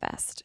manifest.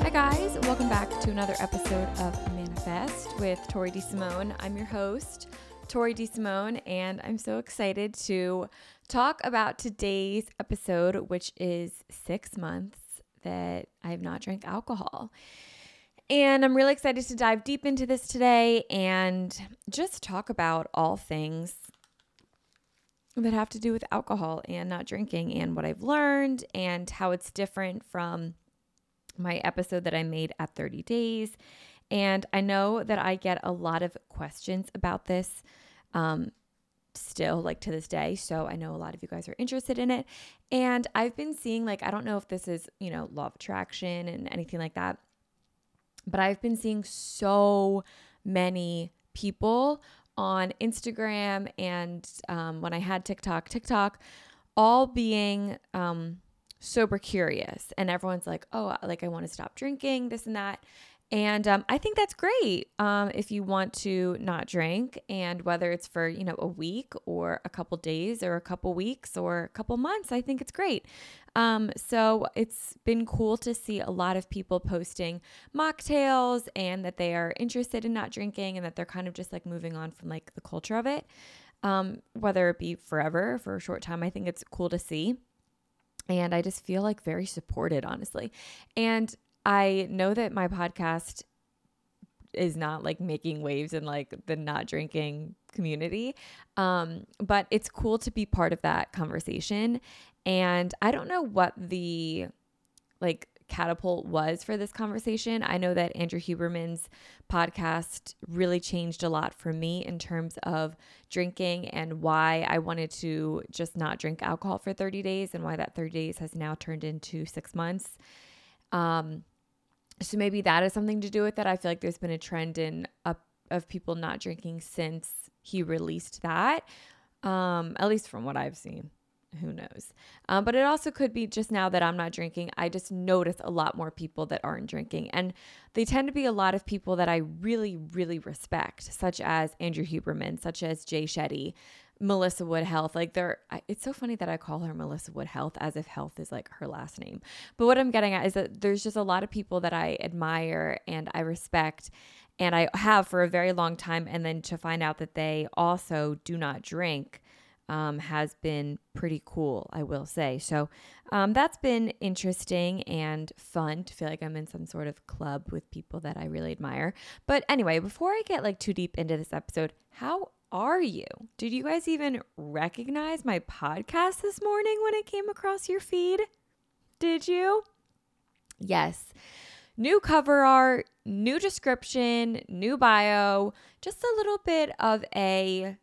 Hi, guys. Welcome back to another episode of Manifest with Tori DeSimone. I'm your host, Tori DeSimone, and I'm so excited to talk about today's episode, which is six months that I have not drank alcohol. And I'm really excited to dive deep into this today and just talk about all things that have to do with alcohol and not drinking and what I've learned and how it's different from my episode that I made at 30 days. And I know that I get a lot of questions about this um, still, like to this day. So I know a lot of you guys are interested in it. And I've been seeing, like, I don't know if this is, you know, law of attraction and anything like that, but I've been seeing so many people on Instagram and um, when I had TikTok, TikTok, all being um, sober curious. And everyone's like, oh, like I want to stop drinking, this and that. And um, I think that's great um, if you want to not drink, and whether it's for you know a week or a couple days or a couple weeks or a couple months, I think it's great. Um, so it's been cool to see a lot of people posting mocktails and that they are interested in not drinking and that they're kind of just like moving on from like the culture of it, um, whether it be forever for a short time. I think it's cool to see. And I just feel like very supported, honestly. And I know that my podcast is not like making waves in like the not drinking community. Um, but it's cool to be part of that conversation. And I don't know what the like catapult was for this conversation. I know that Andrew Huberman's podcast really changed a lot for me in terms of drinking and why I wanted to just not drink alcohol for 30 days and why that 30 days has now turned into six months. Um, so maybe that is something to do with it. I feel like there's been a trend in up of people not drinking since he released that. Um, at least from what I've seen. Who knows? Um, but it also could be just now that I'm not drinking, I just notice a lot more people that aren't drinking. And they tend to be a lot of people that I really, really respect, such as Andrew Huberman, such as Jay Shetty, Melissa Wood Health. Like they're it's so funny that I call her Melissa Wood Health as if health is like her last name. But what I'm getting at is that there's just a lot of people that I admire and I respect and I have for a very long time and then to find out that they also do not drink um, has been pretty cool, I will say. So um, that's been interesting and fun to feel like I'm in some sort of club with people that I really admire. But anyway, before I get like too deep into this episode, how are you? Did you guys even recognize my podcast this morning when it came across your feed? Did you? Yes. New cover art, new description, new bio, just a little bit of a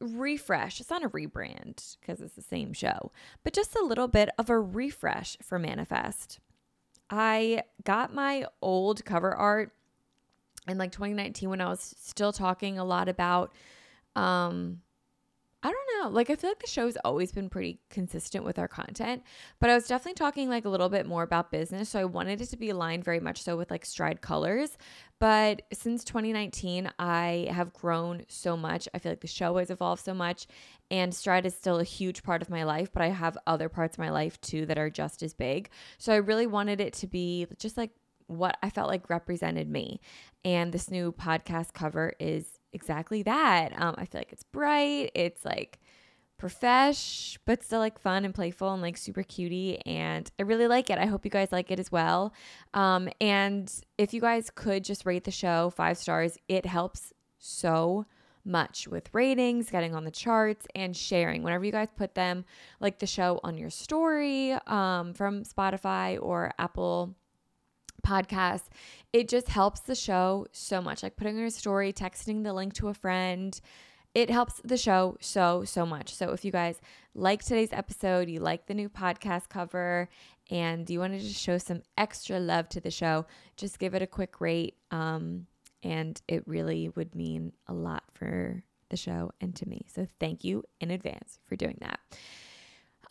refresh. It's not a rebrand because it's the same show, but just a little bit of a refresh for Manifest. I got my old cover art in like 2019 when I was still talking a lot about um I don't know. Like I feel like the show's always been pretty consistent with our content, but I was definitely talking like a little bit more about business, so I wanted it to be aligned very much so with like Stride Colors. But since 2019, I have grown so much. I feel like the show has evolved so much, and Stride is still a huge part of my life, but I have other parts of my life too that are just as big. So I really wanted it to be just like what I felt like represented me. And this new podcast cover is exactly that. Um, I feel like it's bright. It's like profesh, but still like fun and playful and like super cutie. And I really like it. I hope you guys like it as well. Um, and if you guys could just rate the show five stars, it helps so much with ratings, getting on the charts, and sharing. Whenever you guys put them, like the show on your story um, from Spotify or Apple podcast, it just helps the show so much. Like putting in a story, texting the link to a friend, it helps the show so, so much. So if you guys like today's episode, you like the new podcast cover, and you want to show some extra love to the show, just give it a quick rate. Um, and it really would mean a lot for the show and to me. So thank you in advance for doing that.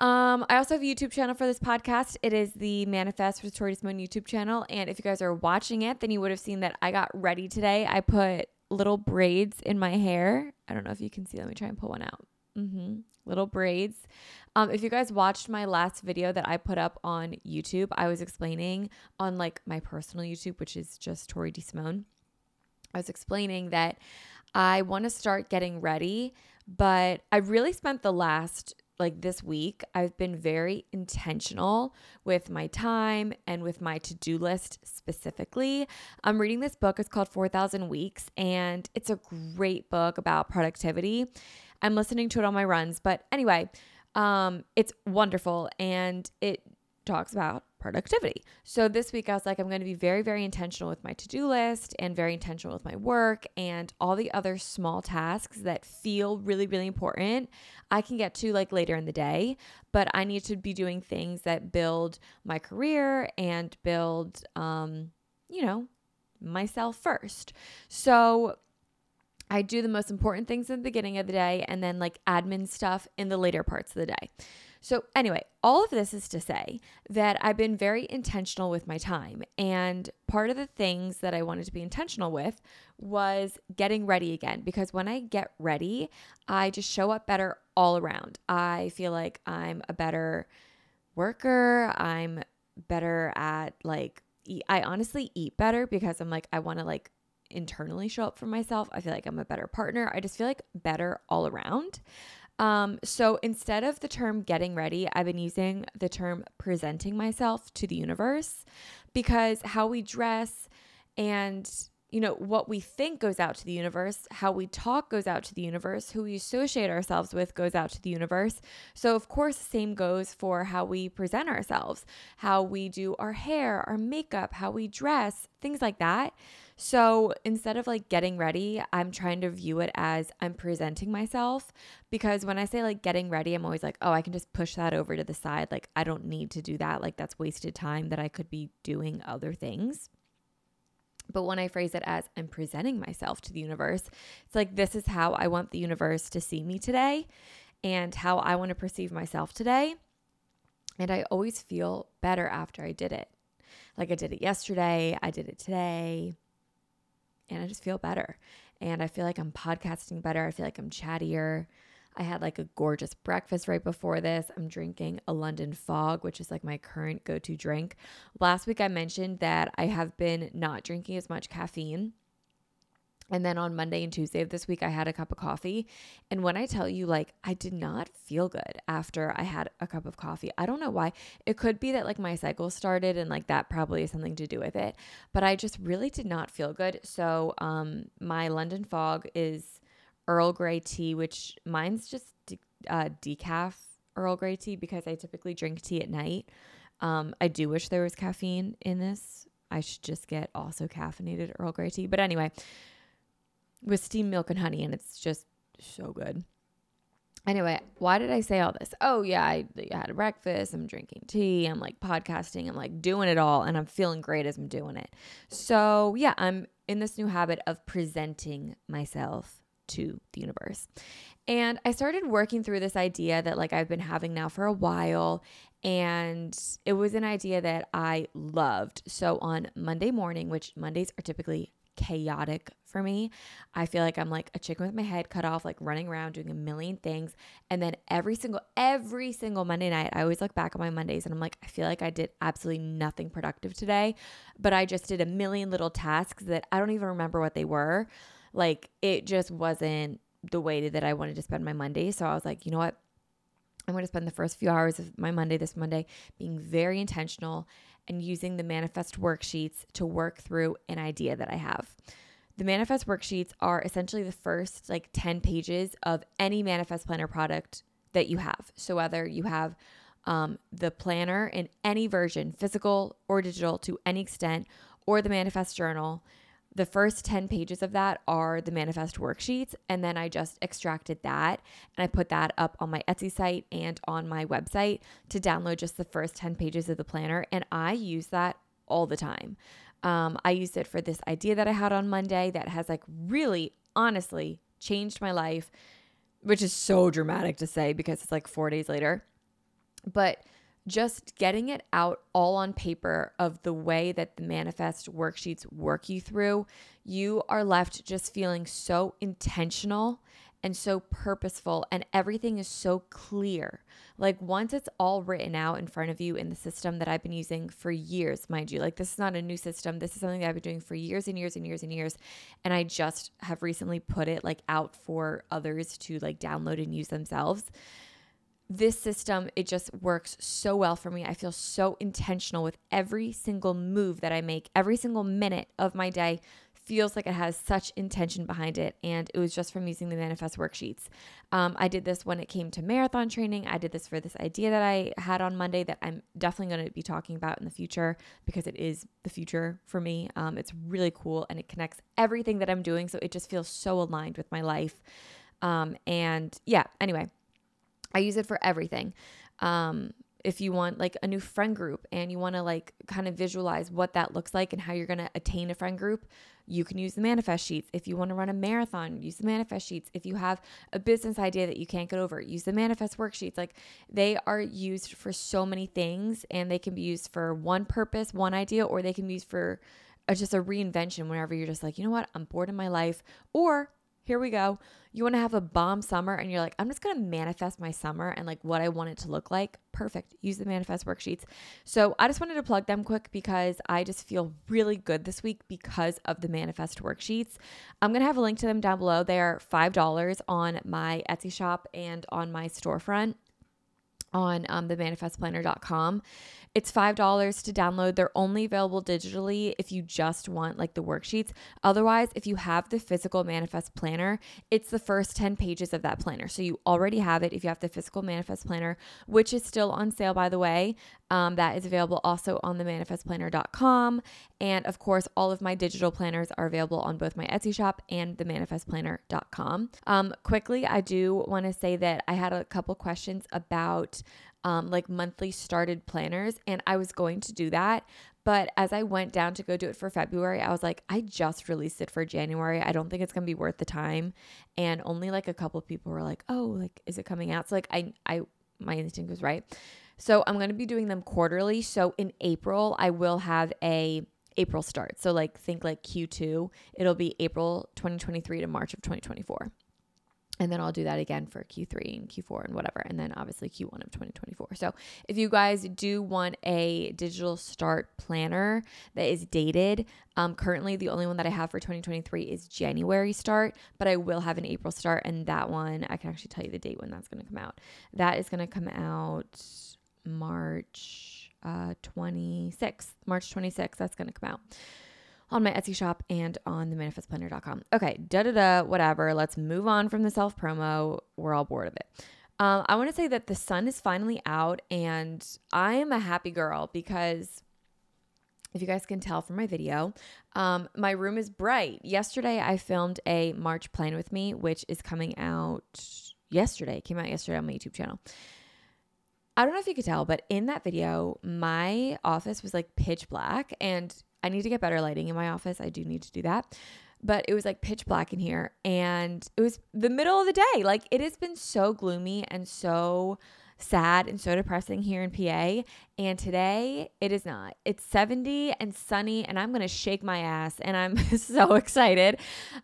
Um, I also have a YouTube channel for this podcast. It is the Manifest Tori Simone YouTube channel. And if you guys are watching it, then you would have seen that I got ready today. I put little braids in my hair. I don't know if you can see. Let me try and pull one out. Mm-hmm. Little braids. Um, if you guys watched my last video that I put up on YouTube, I was explaining on like my personal YouTube, which is just Tori DeSimone. I was explaining that I want to start getting ready, but I really spent the last like this week, I've been very intentional with my time and with my to do list specifically. I'm reading this book, it's called 4,000 Weeks, and it's a great book about productivity. I'm listening to it on my runs, but anyway, um, it's wonderful and it talks about productivity. So this week I was like, I'm going to be very, very intentional with my to do list and very intentional with my work and all the other small tasks that feel really, really important. I can get to like later in the day, but I need to be doing things that build my career and build, um, you know, myself first. So I do the most important things in the beginning of the day and then like admin stuff in the later parts of the day. So, anyway, all of this is to say that I've been very intentional with my time. And part of the things that I wanted to be intentional with was getting ready again. Because when I get ready, I just show up better all around. I feel like I'm a better worker. I'm better at like, I honestly eat better because I'm like, I want to like internally show up for myself. I feel like I'm a better partner. I just feel like better all around. Um, so instead of the term getting ready, I've been using the term presenting myself to the universe because how we dress and you know what we think goes out to the universe how we talk goes out to the universe who we associate ourselves with goes out to the universe. So of course the same goes for how we present ourselves how we do our hair our makeup how we dress things like that so instead of like getting ready, I'm trying to view it as I'm presenting myself because when I say like getting ready, I'm always like, oh, I can just push that over to the side. Like, I don't need to do that. Like, that's wasted time that I could be doing other things. But when I phrase it as I'm presenting myself to the universe, it's like, this is how I want the universe to see me today and how I want to perceive myself today. And I always feel better after I did it. Like I did it yesterday, I did it today, and I just feel better. And I feel like I'm podcasting better. I feel like I'm chattier. I had like a gorgeous breakfast right before this. I'm drinking a London Fog, which is like my current go to drink. Last week I mentioned that I have been not drinking as much caffeine. And then on Monday and Tuesday of this week, I had a cup of coffee. And when I tell you, like, I did not feel good after I had a cup of coffee. I don't know why. It could be that, like, my cycle started and, like, that probably has something to do with it. But I just really did not feel good. So, um, my London Fog is Earl Grey tea, which mine's just de- uh, decaf Earl Grey tea because I typically drink tea at night. Um, I do wish there was caffeine in this. I should just get also caffeinated Earl Grey tea. But anyway, with steamed milk and honey, and it's just so good. Anyway, why did I say all this? Oh, yeah, I, I had a breakfast. I'm drinking tea. I'm like podcasting. I'm like doing it all, and I'm feeling great as I'm doing it. So, yeah, I'm in this new habit of presenting myself to the universe. And I started working through this idea that like I've been having now for a while and it was an idea that I loved. So on Monday morning, which Mondays are typically chaotic for me. I feel like I'm like a chicken with my head cut off, like running around doing a million things. And then every single, every single Monday night, I always look back on my Mondays and I'm like, I feel like I did absolutely nothing productive today, but I just did a million little tasks that I don't even remember what they were. Like it just wasn't the way that I wanted to spend my Monday. So I was like, you know what? I'm going to spend the first few hours of my Monday this Monday being very intentional and using the manifest worksheets to work through an idea that I have. The manifest worksheets are essentially the first like 10 pages of any manifest planner product that you have. So whether you have um, the planner in any version, physical or digital to any extent, or the manifest journal, the first 10 pages of that are the manifest worksheets. And then I just extracted that and I put that up on my Etsy site and on my website to download just the first 10 pages of the planner. And I use that all the time. Um, I used it for this idea that I had on Monday that has like really honestly changed my life, which is so dramatic to say because it's like four days later. But just getting it out all on paper of the way that the manifest worksheets work you through, you are left just feeling so intentional and so purposeful, and everything is so clear. Like, once it's all written out in front of you in the system that I've been using for years, mind you, like, this is not a new system. This is something that I've been doing for years and years and years and years. And I just have recently put it like out for others to like download and use themselves this system, it just works so well for me. I feel so intentional with every single move that I make. Every single minute of my day feels like it has such intention behind it. And it was just from using the manifest worksheets. Um, I did this when it came to marathon training. I did this for this idea that I had on Monday that I'm definitely going to be talking about in the future because it is the future for me. Um, it's really cool and it connects everything that I'm doing. So it just feels so aligned with my life. Um, and yeah, anyway, I use it for everything. Um, if you want like a new friend group and you want to like kind of visualize what that looks like and how you're going to attain a friend group, you can use the manifest sheets. If you want to run a marathon, use the manifest sheets. If you have a business idea that you can't get over, use the manifest worksheets. Like they are used for so many things and they can be used for one purpose, one idea, or they can be used for just a reinvention whenever you're just like, you know what, I'm bored in my life, or here we go. You want to have a bomb summer and you're like, I'm just going to manifest my summer and like what I want it to look like. Perfect. Use the manifest worksheets. So I just wanted to plug them quick because I just feel really good this week because of the manifest worksheets. I'm going to have a link to them down below. They are $5 on my Etsy shop and on my storefront on um, the manifestplanner.com. It's $5 to download. They're only available digitally if you just want like the worksheets. Otherwise, if you have the physical manifest planner, it's the first 10 pages of that planner. So you already have it if you have the physical manifest planner, which is still on sale, by the way. Um, that is available also on the manifestplanner.com. And of course, all of my digital planners are available on both my Etsy shop and the manifestplanner.com. Um, quickly, I do want to say that I had a couple questions about um, like monthly started planners, and I was going to do that. But as I went down to go do it for February, I was like, I just released it for January. I don't think it's gonna be worth the time. And only like a couple of people were like, Oh, like, is it coming out? So like I I my instinct was right. So I'm gonna be doing them quarterly. So in April, I will have a April start. So like think like Q2. It'll be April 2023 to March of 2024. And then I'll do that again for Q3 and Q4 and whatever. And then obviously Q1 of 2024. So if you guys do want a digital start planner that is dated, um, currently the only one that I have for 2023 is January start, but I will have an April start. And that one, I can actually tell you the date when that's going to come out. That is going to come out March uh, 26th. March 26th, that's going to come out on my Etsy shop and on the manifestplanner.com. Okay, da da da, whatever. Let's move on from the self promo. We're all bored of it. Um, I want to say that the sun is finally out, and I am a happy girl because if you guys can tell from my video, um, my room is bright. Yesterday, I filmed a March plan with me, which is coming out yesterday. It came out yesterday on my YouTube channel. I don't know if you could tell, but in that video, my office was like pitch black, and I need to get better lighting in my office. I do need to do that. But it was like pitch black in here and it was the middle of the day. Like it has been so gloomy and so sad and so depressing here in PA. And today it is not. It's 70 and sunny, and I'm going to shake my ass. And I'm so excited.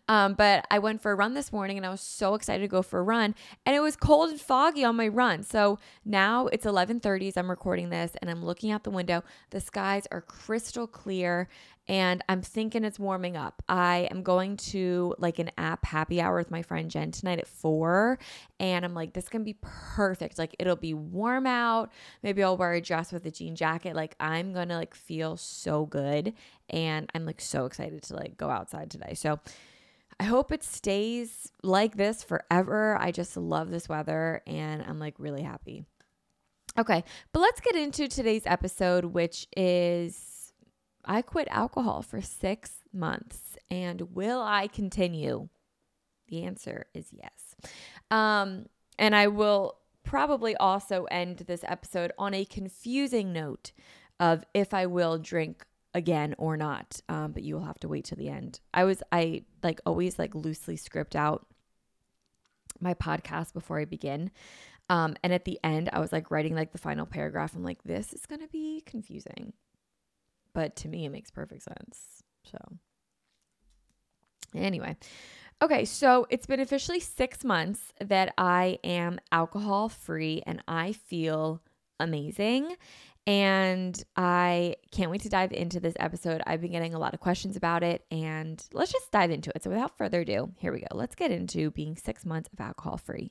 Um, but I went for a run this morning and I was so excited to go for a run. And it was cold and foggy on my run. So now it's 11:30 as I'm recording this, and I'm looking out the window. The skies are crystal clear and I'm thinking it's warming up. I am going to like an app happy hour with my friend Jen tonight at four, and I'm like, this can be perfect. Like it'll be warm out. Maybe I'll wear a dress with a jean jacket. Like I'm gonna like feel so good, and I'm like so excited to like go outside today. So. I hope it stays like this forever. I just love this weather and I'm like really happy. Okay, but let's get into today's episode, which is I quit alcohol for six months. And will I continue? The answer is yes. Um, and I will probably also end this episode on a confusing note of if I will drink again or not. Um, but you will have to wait till the end. I was, I like always like loosely script out my podcast before I begin. Um, and at the end, I was like writing like the final paragraph. I'm like, this is going to be confusing but to me, it makes perfect sense. So, anyway. Okay, so it's been officially six months that I am alcohol free and I feel amazing. And I can't wait to dive into this episode. I've been getting a lot of questions about it, and let's just dive into it. So, without further ado, here we go. Let's get into being six months of alcohol free.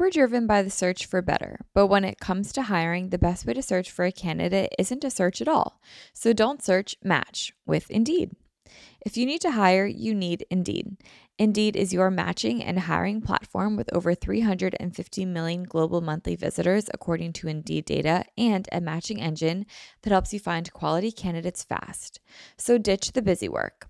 We're driven by the search for better, but when it comes to hiring, the best way to search for a candidate isn't to search at all. So don't search, match with Indeed. If you need to hire, you need Indeed. Indeed is your matching and hiring platform with over 350 million global monthly visitors, according to Indeed data, and a matching engine that helps you find quality candidates fast. So ditch the busy work.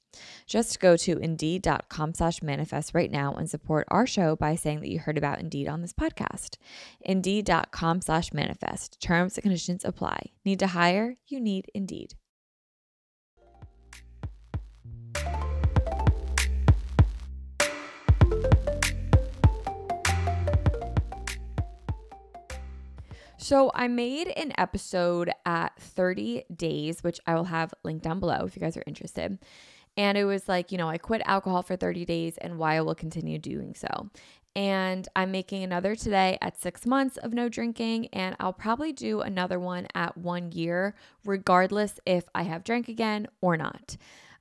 Just go to indeed.com slash manifest right now and support our show by saying that you heard about Indeed on this podcast. Indeed.com slash manifest. Terms and conditions apply. Need to hire? You need Indeed. So I made an episode at 30 days, which I will have linked down below if you guys are interested. And it was like, you know, I quit alcohol for 30 days and why I will continue doing so. And I'm making another today at six months of no drinking. And I'll probably do another one at one year, regardless if I have drank again or not.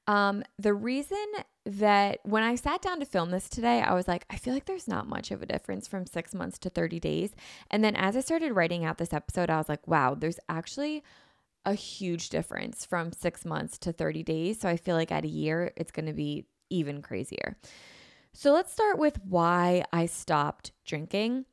Um, the reason that when I sat down to film this today, I was like, I feel like there's not much of a difference from six months to 30 days. And then as I started writing out this episode, I was like, wow, there's actually a huge difference from six months to 30 days. So I feel like at a year, it's going to be even crazier. So let's start with why I stopped drinking.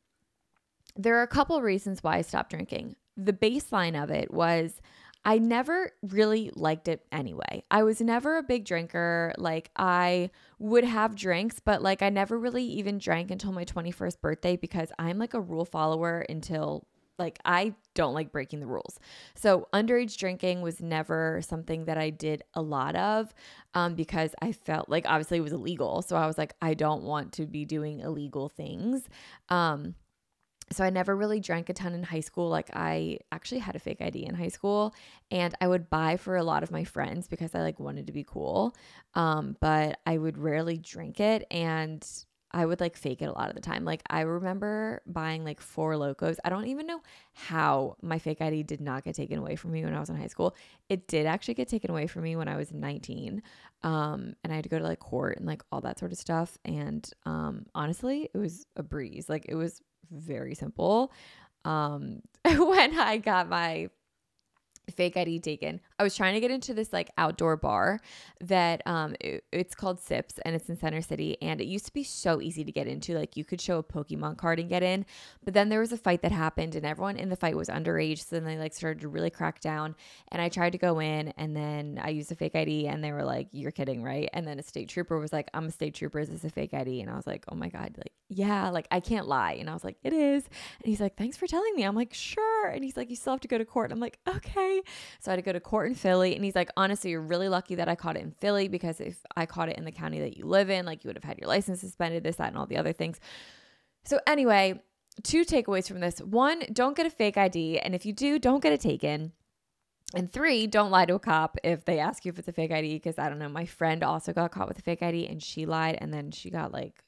There are a couple reasons why I stopped drinking. The baseline of it was I never really liked it anyway. I was never a big drinker. Like, I would have drinks, but like, I never really even drank until my 21st birthday because I'm like a rule follower until like I don't like breaking the rules. So underage drinking was never something that I did a lot of um, because I felt like obviously it was illegal. So I was like, I don't want to be doing illegal things. Um, so I never really drank a ton in high school. Like I actually had a fake ID in high school and I would buy for a lot of my friends because I like wanted to be cool. Um, but I would rarely drink it and I would like fake it a lot of the time. Like I remember buying like Four Lokos. I don't even know how my fake ID did not get taken away from me when I was in high school. It did actually get taken away from me when I was 19. Um, and I had to go to like court and like all that sort of stuff. And um, honestly, it was a breeze. Like it was very simple. Um, when I got my fake ID taken. I was trying to get into this like outdoor bar that um it, it's called Sips and it's in Center City and it used to be so easy to get into like you could show a Pokemon card and get in. But then there was a fight that happened and everyone in the fight was underage so then they like started to really crack down and I tried to go in and then I used a fake ID and they were like you're kidding, right? And then a state trooper was like I'm a state trooper, is this a fake ID? And I was like, "Oh my god, like yeah, like I can't lie." And I was like, "It is." And he's like, "Thanks for telling me." I'm like, "Sure." And he's like, "You still have to go to court." And I'm like, "Okay." So I had to go to court in Philly. And he's like, honestly, you're really lucky that I caught it in Philly because if I caught it in the county that you live in, like you would have had your license suspended, this, that, and all the other things. So, anyway, two takeaways from this one, don't get a fake ID. And if you do, don't get it taken. And three, don't lie to a cop if they ask you if it's a fake ID. Because I don't know, my friend also got caught with a fake ID and she lied. And then she got like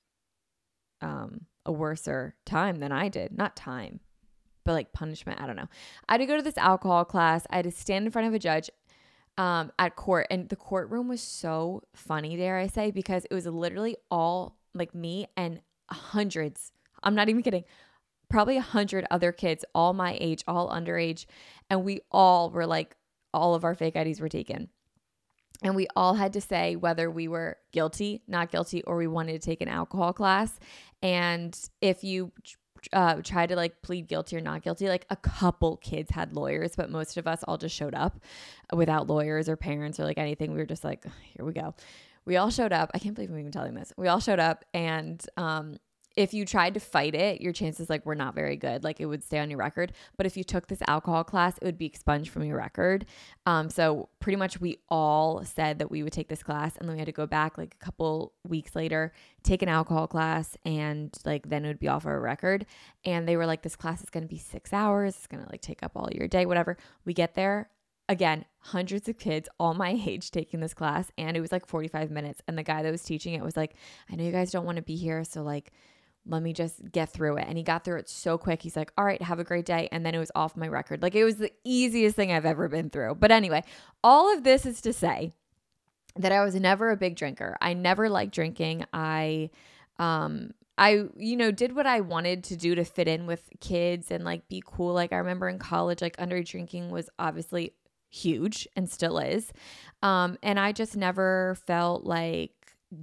um, a worser time than I did. Not time, but like punishment. I don't know. I had to go to this alcohol class. I had to stand in front of a judge um, at court, and the courtroom was so funny, dare I say, because it was literally all like me and hundreds. I'm not even kidding. Probably a hundred other kids, all my age, all underage, and we all were like, all of our fake IDs were taken. And we all had to say whether we were guilty, not guilty, or we wanted to take an alcohol class. And if you uh, try to like plead guilty or not guilty. Like a couple kids had lawyers, but most of us all just showed up without lawyers or parents or like anything. We were just like, here we go. We all showed up. I can't believe I'm even telling this. We all showed up and um, if you tried to fight it, your chances like were not very good. Like it would stay on your record. But if you took this alcohol class, it would be expunged from your record. Um, so pretty much we all said that we would take this class, and then we had to go back like a couple weeks later, take an alcohol class, and like then it would be off our record. And they were like, this class is going to be six hours. It's going to like take up all your day, whatever. We get there, again, hundreds of kids all my age taking this class and it was like 45 minutes and the guy that was teaching it was like, "I know you guys don't want to be here, so like let me just get through it. And he got through it so quick. He's like, all right, have a great day. And then it was off my record. Like it was the easiest thing I've ever been through. But anyway, all of this is to say that I was never a big drinker. I never liked drinking. I, um, I, you know, did what I wanted to do to fit in with kids and like be cool. Like I remember in college, like underage drinking was obviously huge and still is. Um, and I just never felt like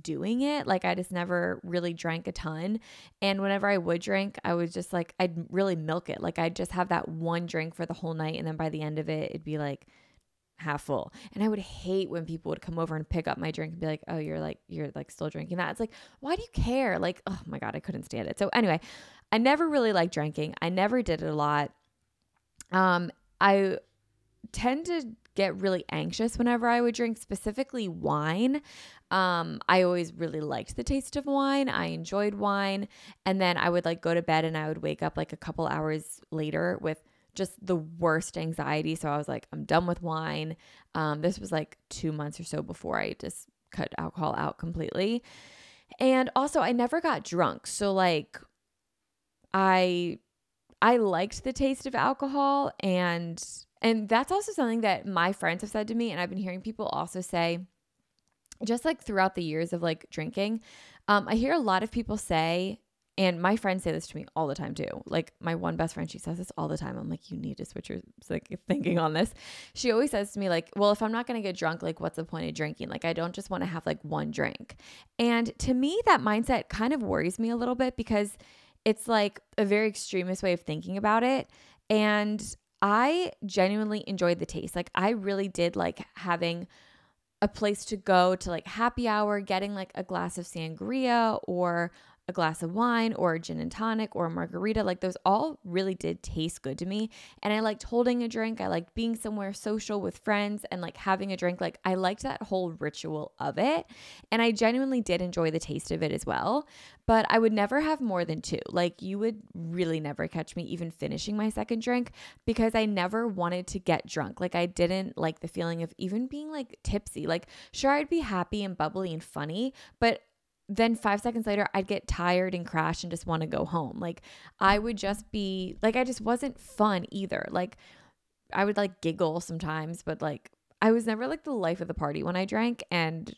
doing it. Like I just never really drank a ton. And whenever I would drink, I was just like, I'd really milk it. Like I'd just have that one drink for the whole night. And then by the end of it, it'd be like half full. And I would hate when people would come over and pick up my drink and be like, oh, you're like, you're like still drinking that. It's like, why do you care? Like, oh my God, I couldn't stand it. So anyway, I never really liked drinking. I never did it a lot. Um, I tend to get really anxious whenever I would drink, specifically wine. Um, I always really liked the taste of wine. I enjoyed wine. And then I would like go to bed and I would wake up like a couple hours later with just the worst anxiety. So I was like, I'm done with wine. Um, this was like two months or so before I just cut alcohol out completely. And also, I never got drunk. So, like, I I liked the taste of alcohol and and that's also something that my friends have said to me and I've been hearing people also say just like throughout the years of like drinking, um, I hear a lot of people say, and my friends say this to me all the time too. Like my one best friend, she says this all the time. I'm like, you need to switch your like thinking on this. She always says to me, like, well, if I'm not gonna get drunk, like, what's the point of drinking? Like, I don't just want to have like one drink. And to me, that mindset kind of worries me a little bit because it's like a very extremist way of thinking about it. And I genuinely enjoyed the taste. Like, I really did like having a place to go to like happy hour, getting like a glass of sangria or a glass of wine or a gin and tonic or a margarita. Like those all really did taste good to me. And I liked holding a drink. I liked being somewhere social with friends and like having a drink. Like I liked that whole ritual of it. And I genuinely did enjoy the taste of it as well. But I would never have more than two. Like you would really never catch me even finishing my second drink because I never wanted to get drunk. Like I didn't like the feeling of even being like tipsy. Like sure I'd be happy and bubbly and funny, but then five seconds later, I'd get tired and crash and just want to go home. Like, I would just be like, I just wasn't fun either. Like, I would like giggle sometimes, but like, I was never like the life of the party when I drank. And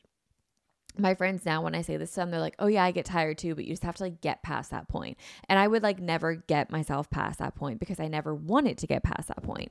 my friends now, when I say this to them, they're like, oh yeah, I get tired too, but you just have to like get past that point. And I would like never get myself past that point because I never wanted to get past that point.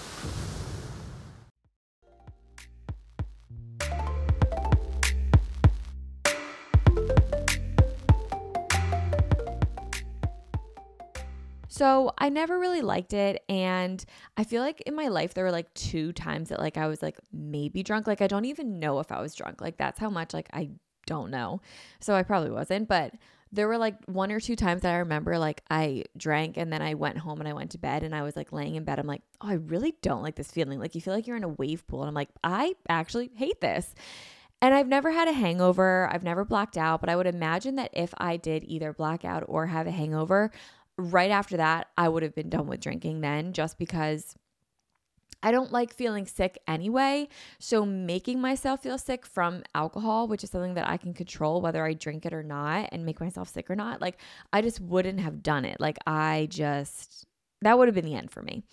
So I never really liked it. And I feel like in my life, there were like two times that like I was like maybe drunk. Like I don't even know if I was drunk. Like that's how much like I don't know. So I probably wasn't. But there were like one or two times that I remember like I drank and then I went home and I went to bed and I was like laying in bed. I'm like, oh, I really don't like this feeling. Like you feel like you're in a wave pool. And I'm like, I actually hate this. And I've never had a hangover. I've never blacked out, but I would imagine that if I did either black out or have a hangover, right after that, I would have been done with drinking then just because I don't like feeling sick anyway. So, making myself feel sick from alcohol, which is something that I can control whether I drink it or not and make myself sick or not, like I just wouldn't have done it. Like, I just, that would have been the end for me.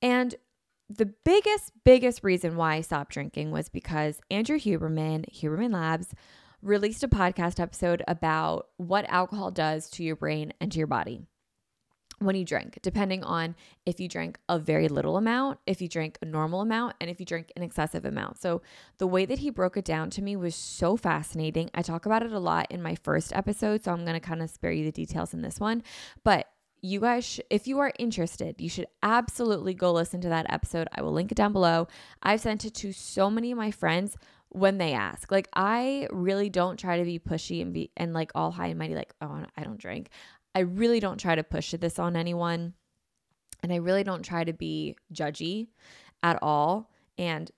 And the biggest, biggest reason why I stopped drinking was because Andrew Huberman, Huberman Labs, released a podcast episode about what alcohol does to your brain and to your body when you drink, depending on if you drink a very little amount, if you drink a normal amount, and if you drink an excessive amount. So, the way that he broke it down to me was so fascinating. I talk about it a lot in my first episode, so I'm going to kind of spare you the details in this one. But you guys, sh- if you are interested, you should absolutely go listen to that episode. I will link it down below. I've sent it to so many of my friends when they ask. Like I really don't try to be pushy and be and like all high and mighty like, "Oh, I don't drink." I really don't try to push this on anyone. And I really don't try to be judgy at all. And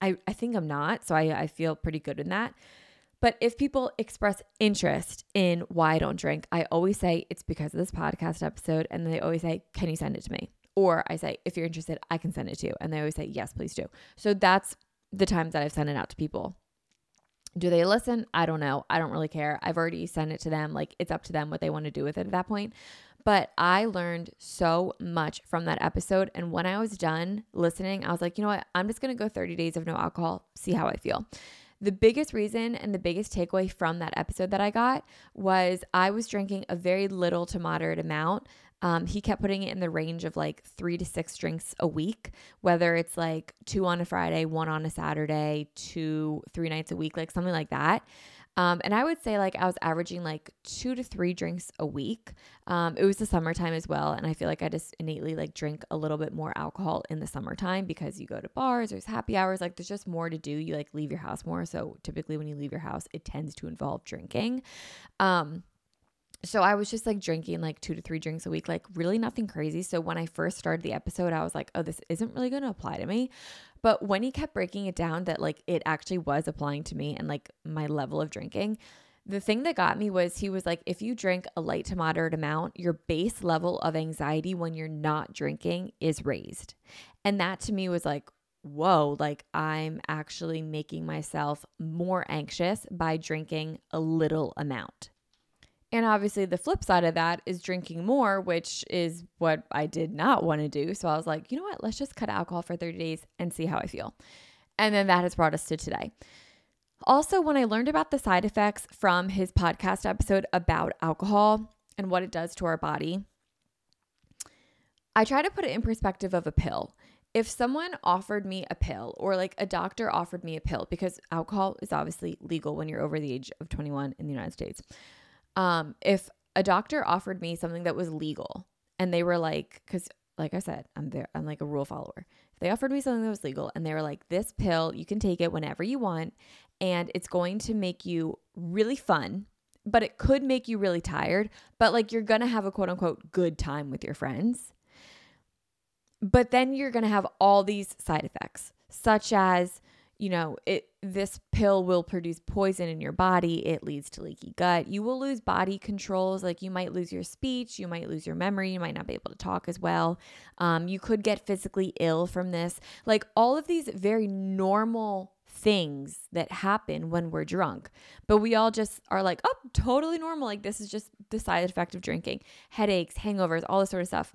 I, I think I'm not. So I, I feel pretty good in that. But if people express interest in why I don't drink, I always say it's because of this podcast episode. And they always say, Can you send it to me? Or I say, If you're interested, I can send it to you. And they always say, Yes, please do. So that's the times that I've sent it out to people. Do they listen? I don't know. I don't really care. I've already sent it to them. Like it's up to them what they want to do with it at that point. But I learned so much from that episode. And when I was done listening, I was like, you know what? I'm just going to go 30 days of no alcohol, see how I feel. The biggest reason and the biggest takeaway from that episode that I got was I was drinking a very little to moderate amount um, he kept putting it in the range of like three to six drinks a week, whether it's like two on a Friday, one on a Saturday, two, three nights a week, like something like that. Um, and I would say like I was averaging like two to three drinks a week. Um, it was the summertime as well, and I feel like I just innately like drink a little bit more alcohol in the summertime because you go to bars, there's happy hours, like there's just more to do. You like leave your house more, so typically when you leave your house, it tends to involve drinking. Um, so I was just like drinking like two to three drinks a week, like really nothing crazy. So when I first started the episode, I was like, oh, this isn't really going to apply to me. But when he kept breaking it down that like it actually was applying to me and like my level of drinking, the thing that got me was he was like, if you drink a light to moderate amount, your base level of anxiety when you're not drinking is raised. And that to me was like, whoa, like I'm actually making myself more anxious by drinking a little amount. And obviously, the flip side of that is drinking more, which is what I did not want to do. So I was like, you know what? Let's just cut alcohol for 30 days and see how I feel. And then that has brought us to today. Also, when I learned about the side effects from his podcast episode about alcohol and what it does to our body, I try to put it in perspective of a pill. If someone offered me a pill or like a doctor offered me a pill, because alcohol is obviously legal when you're over the age of 21 in the United States um, if a doctor offered me something that was legal and they were like, because like I said, I'm there, I'm like a rule follower. If they offered me something that was legal and they were like, this pill, you can take it whenever you want and it's going to make you really fun, but it could make you really tired, but like you're gonna have a quote unquote good time with your friends. But then you're gonna have all these side effects, such as you know, it this pill will produce poison in your body. It leads to leaky gut. You will lose body controls. Like you might lose your speech, you might lose your memory, you might not be able to talk as well. Um, you could get physically ill from this. Like all of these very normal things that happen when we're drunk. But we all just are like, oh, totally normal. Like, this is just the side effect of drinking headaches, hangovers, all this sort of stuff.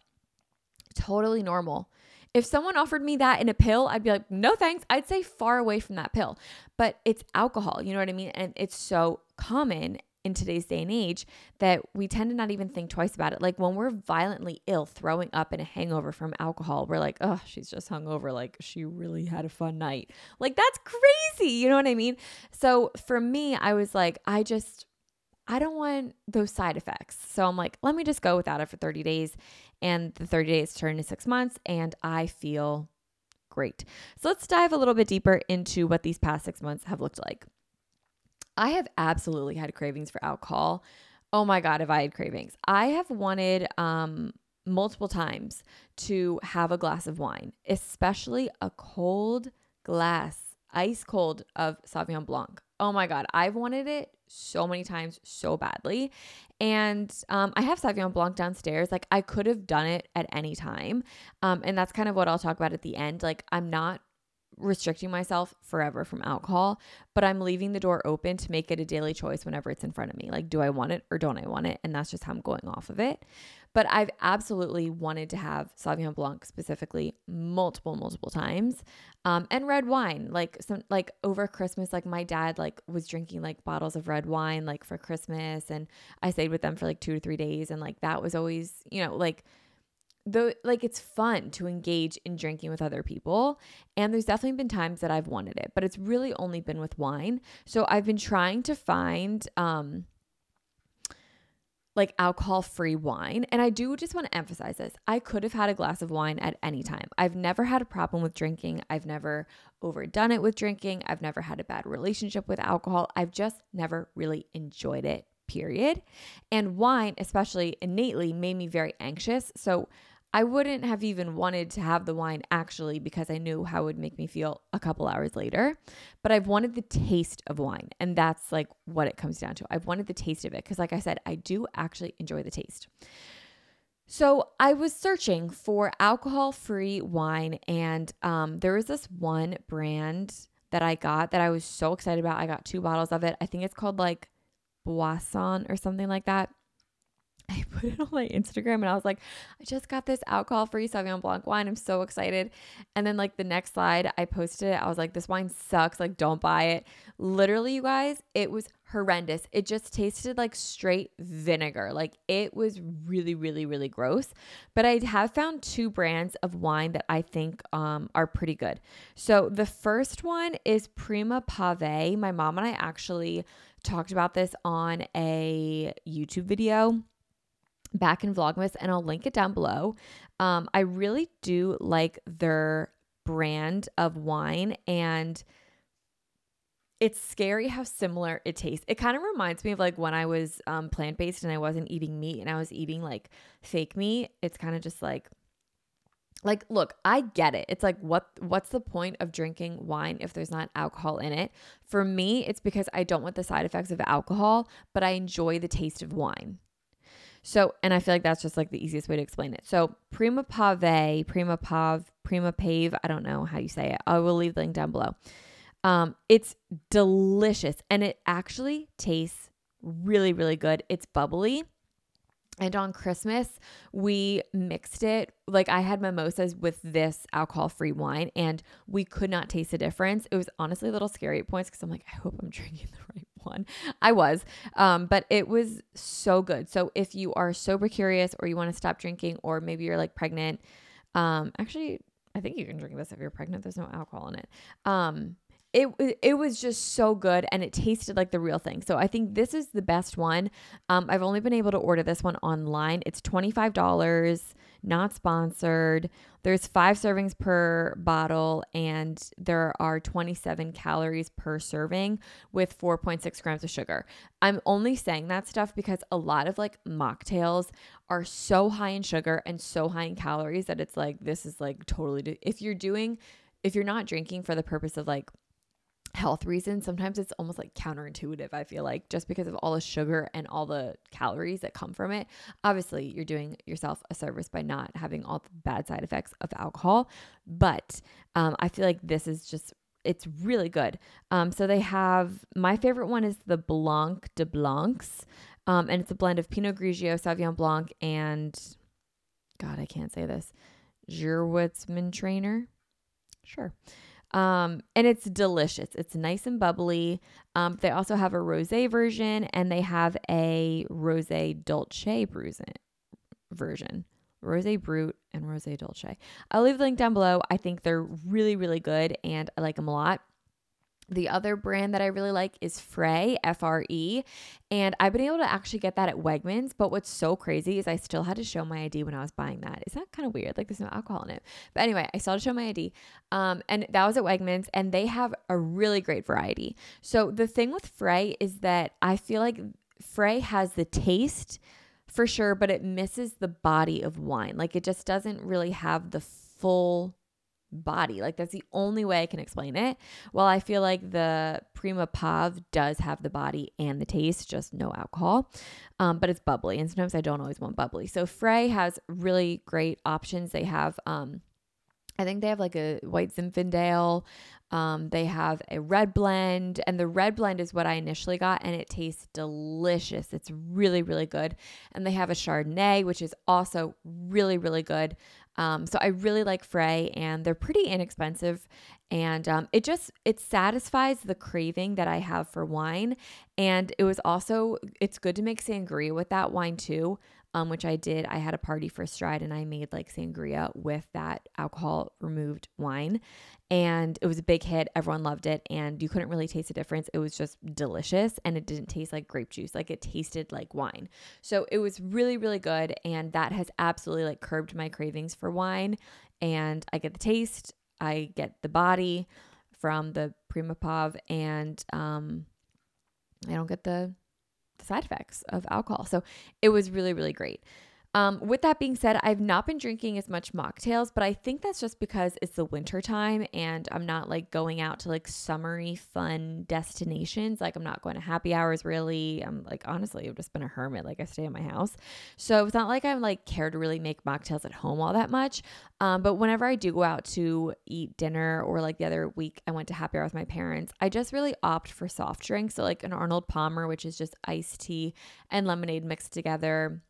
Totally normal. If someone offered me that in a pill, I'd be like, no thanks. I'd say far away from that pill. But it's alcohol, you know what I mean? And it's so common in today's day and age that we tend to not even think twice about it. Like when we're violently ill, throwing up in a hangover from alcohol, we're like, oh, she's just hungover. Like she really had a fun night. Like that's crazy. You know what I mean? So for me, I was like, I just, I don't want those side effects. So I'm like, let me just go without it for 30 days. And the 30 days turned to six months, and I feel great. So let's dive a little bit deeper into what these past six months have looked like. I have absolutely had cravings for alcohol. Oh my God, have I had cravings? I have wanted um, multiple times to have a glass of wine, especially a cold glass, ice cold of Sauvignon Blanc. Oh my God, I've wanted it so many times so badly. And um, I have Sauvignon Blanc downstairs. Like I could have done it at any time. Um, and that's kind of what I'll talk about at the end. Like I'm not restricting myself forever from alcohol, but I'm leaving the door open to make it a daily choice whenever it's in front of me. Like, do I want it or don't I want it? And that's just how I'm going off of it. But I've absolutely wanted to have Sauvignon Blanc specifically multiple, multiple times. Um, and red wine, like some, like over Christmas, like my dad like was drinking like bottles of red wine like for Christmas, and I stayed with them for like two to three days, and like that was always, you know, like though like it's fun to engage in drinking with other people and there's definitely been times that I've wanted it but it's really only been with wine. So I've been trying to find um like alcohol free wine and I do just want to emphasize this. I could have had a glass of wine at any time. I've never had a problem with drinking. I've never overdone it with drinking. I've never had a bad relationship with alcohol. I've just never really enjoyed it period. And wine especially innately made me very anxious. So I wouldn't have even wanted to have the wine actually because I knew how it would make me feel a couple hours later. But I've wanted the taste of wine. And that's like what it comes down to. I've wanted the taste of it because, like I said, I do actually enjoy the taste. So I was searching for alcohol free wine, and um, there was this one brand that I got that I was so excited about. I got two bottles of it. I think it's called like Boisson or something like that. I put it on my Instagram and I was like, I just got this alcohol free Sauvignon Blanc wine. I'm so excited. And then, like, the next slide, I posted it. I was like, this wine sucks. Like, don't buy it. Literally, you guys, it was horrendous. It just tasted like straight vinegar. Like, it was really, really, really gross. But I have found two brands of wine that I think um, are pretty good. So, the first one is Prima Pave. My mom and I actually talked about this on a YouTube video back in Vlogmas, and I'll link it down below. Um, I really do like their brand of wine, and it's scary how similar it tastes. It kind of reminds me of like when I was um, plant based and I wasn't eating meat and I was eating like fake meat. It's kind of just like like look i get it it's like what what's the point of drinking wine if there's not alcohol in it for me it's because i don't want the side effects of alcohol but i enjoy the taste of wine so, and I feel like that's just like the easiest way to explain it. So, Prima Pave, Prima Pav, Prima Pave, I don't know how you say it. I will leave the link down below. Um, it's delicious and it actually tastes really, really good. It's bubbly. And on Christmas, we mixed it. Like I had mimosas with this alcohol free wine, and we could not taste the difference. It was honestly a little scary at points because I'm like, I hope I'm drinking the right one. I was, um, but it was so good. So if you are sober curious or you want to stop drinking, or maybe you're like pregnant, um, actually, I think you can drink this if you're pregnant. There's no alcohol in it. Um, it it was just so good and it tasted like the real thing. So I think this is the best one. Um, I've only been able to order this one online. It's twenty five dollars, not sponsored. There's five servings per bottle, and there are twenty seven calories per serving with four point six grams of sugar. I'm only saying that stuff because a lot of like mocktails are so high in sugar and so high in calories that it's like this is like totally. If you're doing if you're not drinking for the purpose of like health reasons, sometimes it's almost like counterintuitive, I feel like, just because of all the sugar and all the calories that come from it. Obviously, you're doing yourself a service by not having all the bad side effects of alcohol. But um, I feel like this is just it's really good. Um, so they have my favorite one is the Blanc de Blancs, um, and it's a blend of Pinot Grigio, Sauvignon Blanc, and God, I can't say this, Gewürztraminer. Sure. Um, and it's delicious. It's nice and bubbly. Um, they also have a rosé version and they have a rosé dolce version. Rosé Brut and Rosé Dolce. I'll leave the link down below. I think they're really, really good and I like them a lot. The other brand that I really like is Fre, F R E. And I've been able to actually get that at Wegmans. But what's so crazy is I still had to show my ID when I was buying that. Is that kind of weird? Like there's no alcohol in it. But anyway, I still had to show my ID. Um, and that was at Wegmans. And they have a really great variety. So the thing with Fre is that I feel like Fre has the taste for sure, but it misses the body of wine. Like it just doesn't really have the full body. Like that's the only way I can explain it. While I feel like the Prima Pav does have the body and the taste, just no alcohol, um, but it's bubbly. And sometimes I don't always want bubbly. So Fre has really great options. They have, um, I think they have like a white Zinfandel. Um, they have a red blend, and the red blend is what I initially got, and it tastes delicious. It's really, really good. And they have a Chardonnay, which is also really, really good. Um, so I really like Fre, and they're pretty inexpensive, and um, it just it satisfies the craving that I have for wine. And it was also it's good to make sangria with that wine too um, which I did. I had a party for Stride and I made like sangria with that alcohol removed wine. And it was a big hit. Everyone loved it. And you couldn't really taste the difference. It was just delicious. And it didn't taste like grape juice. Like it tasted like wine. So it was really, really good. And that has absolutely like curbed my cravings for wine. And I get the taste, I get the body from the Prima Pav. And um, I don't get the side effects of alcohol. So it was really, really great. Um, with that being said, I've not been drinking as much mocktails, but I think that's just because it's the winter time and I'm not like going out to like summery fun destinations. Like I'm not going to happy hours really. I'm like honestly, I've just been a hermit. Like I stay in my house, so it's not like I'm like care to really make mocktails at home all that much. Um, but whenever I do go out to eat dinner or like the other week I went to happy hour with my parents, I just really opt for soft drinks. So like an Arnold Palmer, which is just iced tea and lemonade mixed together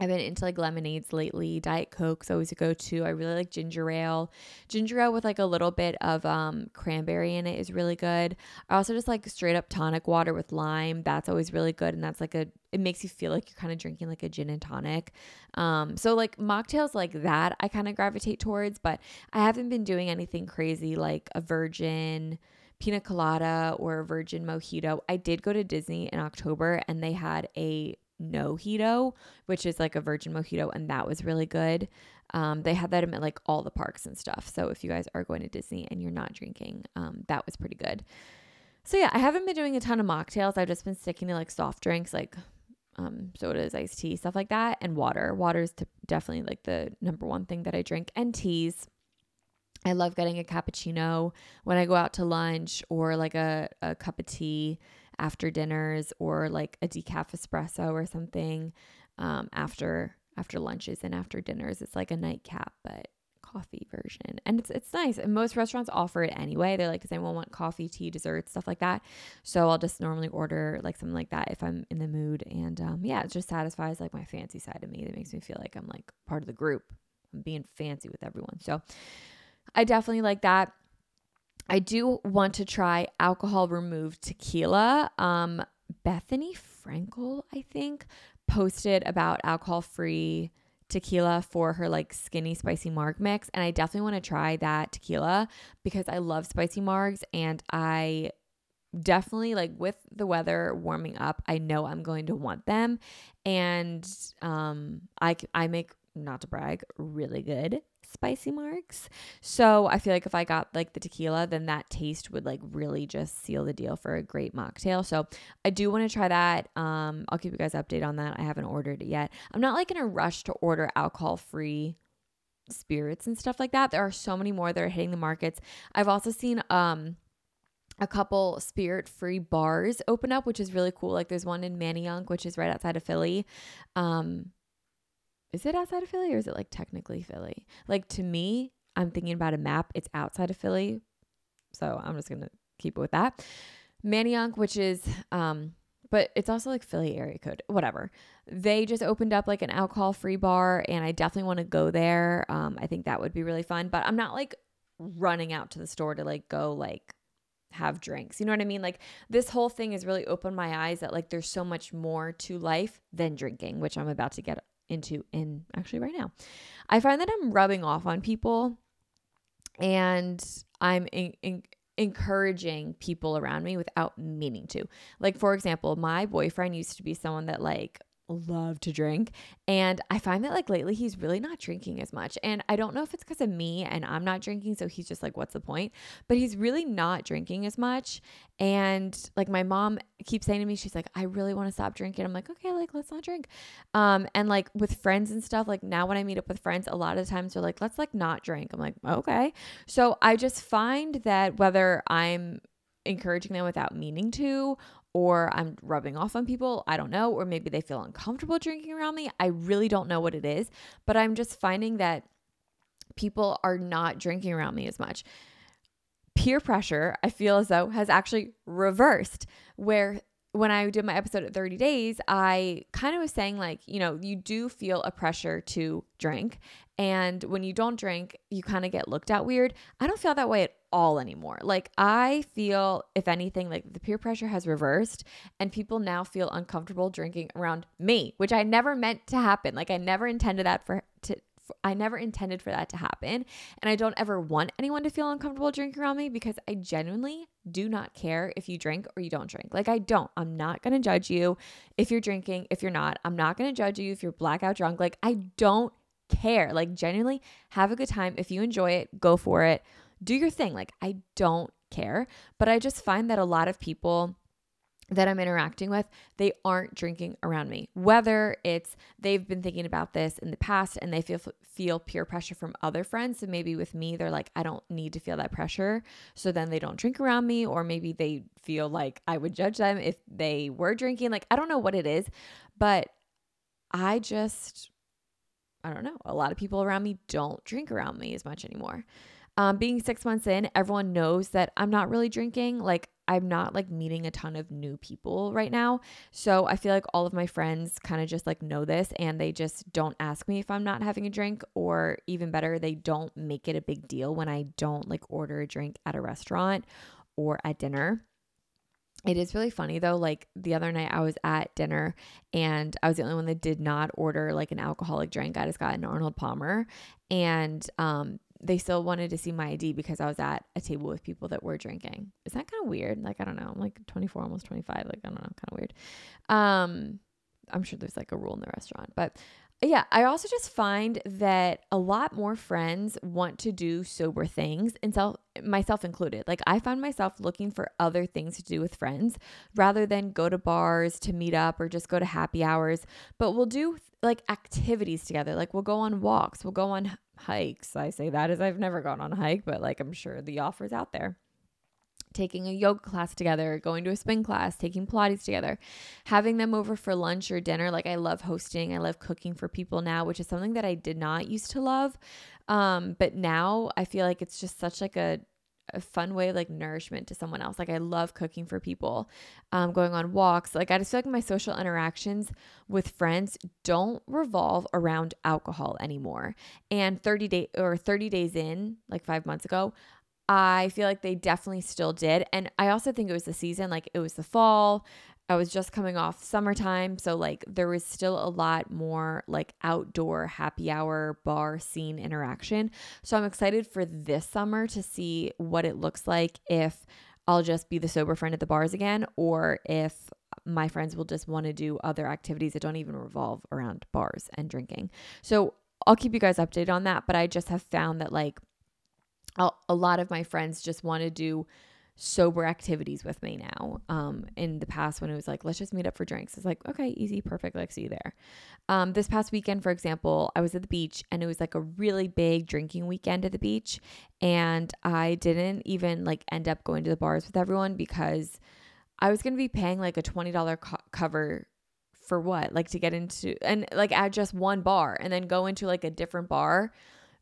I've been into like lemonades lately. Diet Coke's always a go to. I really like ginger ale. Ginger ale with like a little bit of um, cranberry in it is really good. I also just like straight up tonic water with lime. That's always really good. And that's like a, it makes you feel like you're kind of drinking like a gin and tonic. Um, so like mocktails like that, I kind of gravitate towards, but I haven't been doing anything crazy like a virgin pina colada or a virgin mojito. I did go to Disney in October and they had a Nojito, which is like a virgin mojito, and that was really good. Um, they had that at like all the parks and stuff. So if you guys are going to Disney and you're not drinking, um, that was pretty good. So yeah, I haven't been doing a ton of mocktails. I've just been sticking to like soft drinks, like um, sodas, iced tea, stuff like that, and water. Water is t- definitely like the number one thing that I drink, and teas. I love getting a cappuccino when I go out to lunch or like a, a cup of tea after dinners or like a decaf espresso or something um, after after lunches and after dinners. It's like a nightcap, but coffee version. And it's it's nice. And most restaurants offer it anyway. They're like, does anyone want coffee, tea, desserts, stuff like that? So I'll just normally order like something like that if I'm in the mood. And um, yeah, it just satisfies like my fancy side of me. That makes me feel like I'm like part of the group. I'm being fancy with everyone. So I definitely like that. I do want to try alcohol removed tequila. Um, Bethenny Frankel, I think, posted about alcohol free tequila for her like skinny spicy marg mix. And I definitely want to try that tequila because I love spicy margs and I definitely like with the weather warming up, I know I'm going to want them. And um I I make not to brag, really good spicy marks. So I feel like if I got like the tequila, then that taste would like really just seal the deal for a great mocktail. So I do want to try that. Um, I'll keep you guys updated on that. I haven't ordered it yet. I'm not like in a rush to order alcohol free spirits and stuff like that. There are so many more that are hitting the markets. I've also seen um a couple spirit free bars open up, which is really cool. Like there's one in Manayunk, which is right outside of Philly. Um, is it outside of Philly or is it like technically Philly? Like to me, I'm thinking about a map. It's outside of Philly, So I'm just going to keep it with that. Manayunk, which is, um, but it's also like Philly area code, whatever. They just opened up like an alcohol free bar, and I definitely want to go there. Um, I think that would be really fun, but I'm not like running out to the store to like go like have drinks. You know what I mean? Like this whole thing has really opened my eyes that like there's so much more to life than drinking, which I'm about to get into in actually right now. I find that I'm rubbing off on people and I'm in, in, encouraging people around me without meaning to. Like for example, my boyfriend used to be someone that like love to drink. And I find that like lately he's really not drinking as much. And I don't know if it's because of me and I'm not drinking. So he's just like, what's the point? But he's really not drinking as much. And like my mom keeps saying to me, she's like, I really want to stop drinking. I'm like, okay, like let's not drink. Um, and like with friends and stuff, like now when I meet up with friends, a lot of the times they're like, let's like not drink. I'm like, okay. So I just find that whether I'm encouraging them without meaning to or I'm rubbing off on people. I don't know. Or maybe they feel uncomfortable drinking around me. I really don't know what it is, but I'm just finding that people are not drinking around me as much. Peer pressure, I feel as though, has actually reversed where when I did my episode at 30 days, I kind of was saying, like, you know, you do feel a pressure to drink. And when you don't drink, you kind of get looked at weird. I don't feel that way at all anymore. Like, I feel, if anything, like the peer pressure has reversed and people now feel uncomfortable drinking around me, which I never meant to happen. Like, I never intended that for, to, I never intended for that to happen. And I don't ever want anyone to feel uncomfortable drinking around me because I genuinely do not care if you drink or you don't drink. Like, I don't. I'm not going to judge you if you're drinking, if you're not. I'm not going to judge you if you're blackout drunk. Like, I don't care. Like, genuinely, have a good time. If you enjoy it, go for it. Do your thing. Like, I don't care. But I just find that a lot of people that I'm interacting with, they aren't drinking around me. Whether it's they've been thinking about this in the past and they feel feel peer pressure from other friends, so maybe with me they're like I don't need to feel that pressure, so then they don't drink around me or maybe they feel like I would judge them if they were drinking. Like I don't know what it is, but I just I don't know. A lot of people around me don't drink around me as much anymore. Um, being six months in, everyone knows that I'm not really drinking. Like, I'm not like meeting a ton of new people right now. So I feel like all of my friends kind of just like know this and they just don't ask me if I'm not having a drink, or even better, they don't make it a big deal when I don't like order a drink at a restaurant or at dinner. It is really funny though. Like the other night, I was at dinner and I was the only one that did not order like an alcoholic drink. I just got an Arnold Palmer, and um, they still wanted to see my ID because I was at a table with people that were drinking. Is that kind of weird? Like, I don't know. I'm like 24, almost 25. Like, I don't know, kind of weird. Um, I'm sure there's like a rule in the restaurant, but yeah, I also just find that a lot more friends want to do sober things, and self, myself included. Like, I find myself looking for other things to do with friends rather than go to bars to meet up or just go to happy hours. But we'll do like activities together. Like, we'll go on walks, we'll go on hikes. I say that as I've never gone on a hike, but like, I'm sure the offer's out there taking a yoga class together, going to a spin class, taking Pilates together, having them over for lunch or dinner. Like I love hosting, I love cooking for people now, which is something that I did not used to love. Um, but now I feel like it's just such like a a fun way like nourishment to someone else. Like I love cooking for people, um, going on walks. Like I just feel like my social interactions with friends don't revolve around alcohol anymore. And 30 day or 30 days in, like five months ago, I feel like they definitely still did. And I also think it was the season, like it was the fall. I was just coming off summertime. So, like, there was still a lot more like outdoor happy hour bar scene interaction. So, I'm excited for this summer to see what it looks like if I'll just be the sober friend at the bars again or if my friends will just want to do other activities that don't even revolve around bars and drinking. So, I'll keep you guys updated on that. But I just have found that, like, a lot of my friends just want to do sober activities with me now. Um, in the past, when it was like, let's just meet up for drinks, it's like, okay, easy, perfect, like, see you there. Um, this past weekend, for example, I was at the beach and it was like a really big drinking weekend at the beach. And I didn't even like end up going to the bars with everyone because I was going to be paying like a $20 co- cover for what? Like to get into, and like at just one bar and then go into like a different bar.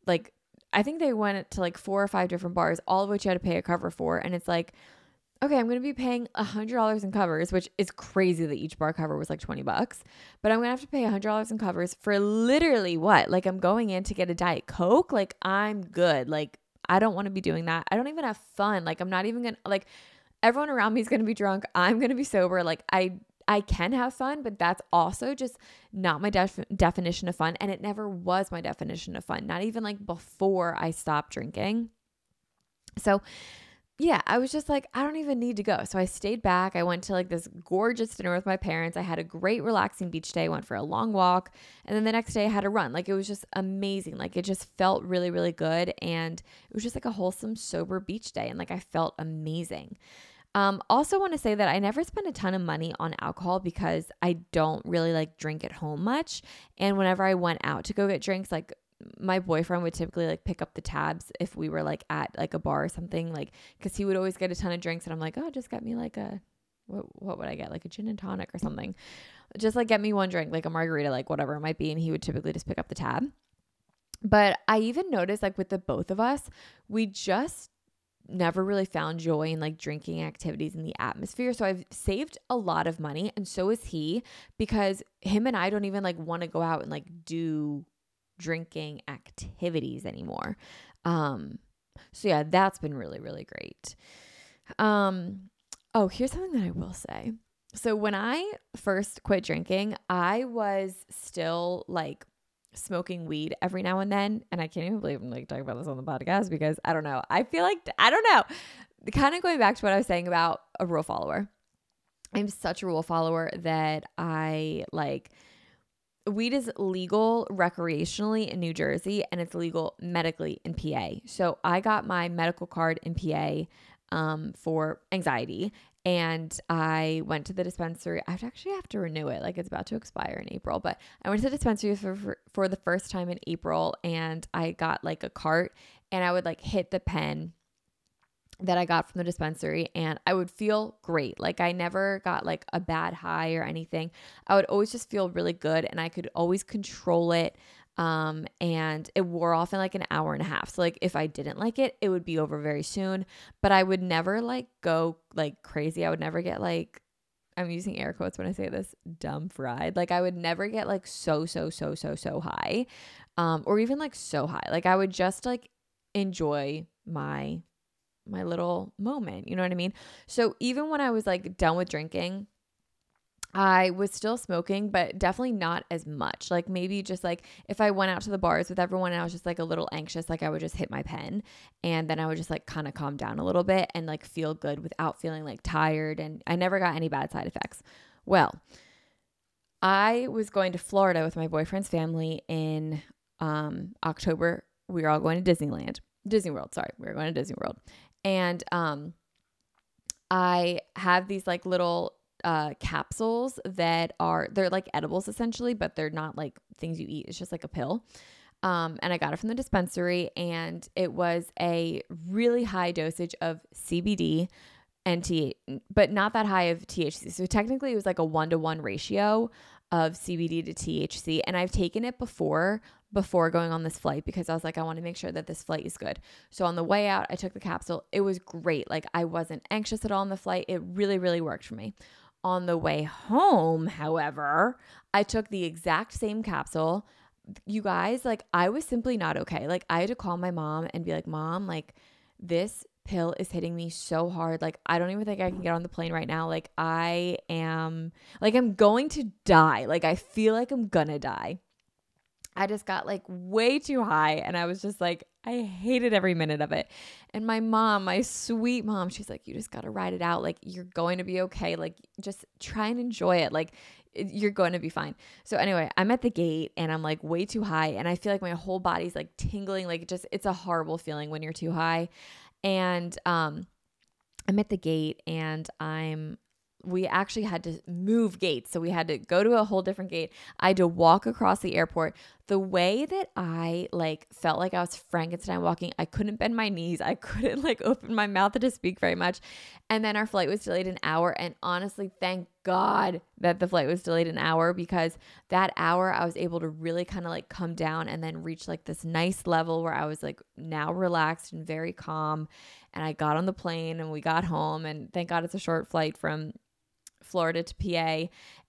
Like I think they went to like four or five different bars, all of which you had to pay a cover for. And it's like, okay, I'm going to be paying a $100 in covers, which is crazy that each bar cover was like 20 bucks. But I'm going to have to pay a $100 in covers for literally what? Like, I'm going in to get a Diet Coke. Like, I'm good. Like, I don't want to be doing that. I don't even have fun. Like, I'm not even going to, like, everyone around me is going to be drunk. I'm going to be sober. Like, I, I can have fun, but that's also just not my def- definition of fun. And it never was my definition of fun, not even like before I stopped drinking. So, yeah, I was just like, I don't even need to go. So I stayed back. I went to like this gorgeous dinner with my parents. I had a great relaxing beach day, went for a long walk. And then the next day I had a run. Like it was just amazing. Like it just felt really, really good. And it was just like a wholesome, sober beach day. And like I felt amazing. Um, also want to say that I never spend a ton of money on alcohol because I don't really like drink at home much. And whenever I went out to go get drinks, like my boyfriend would typically like pick up the tabs if we were like at like a bar or something like because he would always get a ton of drinks and i'm like oh just get me like a what, what would i get? Like a gin and tonic or something. Just like get me one drink like a margarita like whatever it might be and he would typically just pick up the tab. But i even noticed like with the both of us we just never really found joy in like drinking activities in the atmosphere. So I've saved a lot of money and so is he because him and I don't even like want to go out and like do drinking activities anymore. Um, so yeah, that's been really, really great. Um, oh, here's something that I will say. So when I first quit drinking, I was still like smoking weed every now and then. And I can't even believe I'm like talking about this on the podcast because I don't know. I feel like I don't know. Kind of going back to what I was saying about a rule follower. I'm such a rule follower that I like weed is legal recreationally in New Jersey and it's legal medically in PA. So I got my medical card in PA um, for anxiety and I went to the dispensary. I actually have to renew it, like it's about to expire in April. But I went to the dispensary for, for, for the first time in April, and I got like a cart, and I would like hit the pen that I got from the dispensary and I would feel great. Like I never got like a bad high or anything. I would always just feel really good and I could always control it. Um, and it wore off in like an hour and a half. So like if I didn't like it, it would be over very soon. But I would never like go like crazy. I would never get like I'm using air quotes when I say this dumb fried. Like I would never get like so so so so so high. Um, or even like so high. Like I would just like enjoy my my little moment. You know what I mean? So even when I was like done with drinking, I was still smoking, but definitely not as much. Like maybe just like if I went out to the bars with everyone and I was just like a little anxious, like I would just hit my pen and then I would just like kind of calm down a little bit and like feel good without feeling like tired. And I never got any bad side effects. Well, I was going to Florida with my boyfriend's family in um, October. We were all going to Disneyland, Disney World. Sorry, we were going to Disney World and um I have these like little uh capsules that are they're like edibles essentially, but they're not like things you eat. It's just like a pill. Um, and I got it from the dispensary, and it was a really high dosage of CBD and T, but not that high of THC. So technically, it was like a one to one ratio of CBD to THC. And I've taken it before before going on this flight because I was like, I want to make sure that this flight is good. So on the way out, I took the capsule. It was great. Like I wasn't anxious at all on the flight. It really, really worked for me. On the way home, however, I took the exact same capsule. You guys, like I was simply not okay. Like I had to call my mom and be like, Mom, like this pill is hitting me so hard. Like, I don't even think I can get on the plane right now. Like, I am, like, I'm going to die. Like, I feel like I'm gonna die. I just got like way too high and I was just like, I hated every minute of it. And my mom, my sweet mom, she's like, you just got to ride it out. Like, you're going to be okay. Like, just try and enjoy it. Like, you're going to be fine. So anyway, I'm at the gate and I'm like way too high and I feel like my whole body's like tingling like just it's a horrible feeling when you're too high. And um, I'm at the gate and I'm we actually had to move gates. So we had to go to a whole different gate. I had to walk across the airport. The way that I like felt like I was Frankenstein walking, I couldn't bend my knees. I couldn't like open my mouth to speak very much. And then our flight was delayed an hour. And honestly, thank God that the flight was delayed an hour because that hour I was able to really kind of like come down and then reach like this nice level where I was like now relaxed and very calm. And I got on the plane and we got home. And thank God it's a short flight from Florida to PA.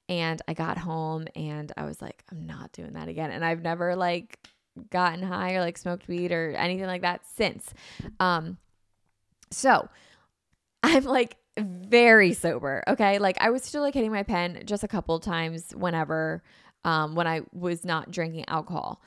And I got home and I was like, I'm not doing that again. And I've never like gotten high or like smoked weed or anything like that since. Um, so I'm like very sober. Okay. Like I was still like hitting my pen just a couple times whenever, um, when I was not drinking alcohol.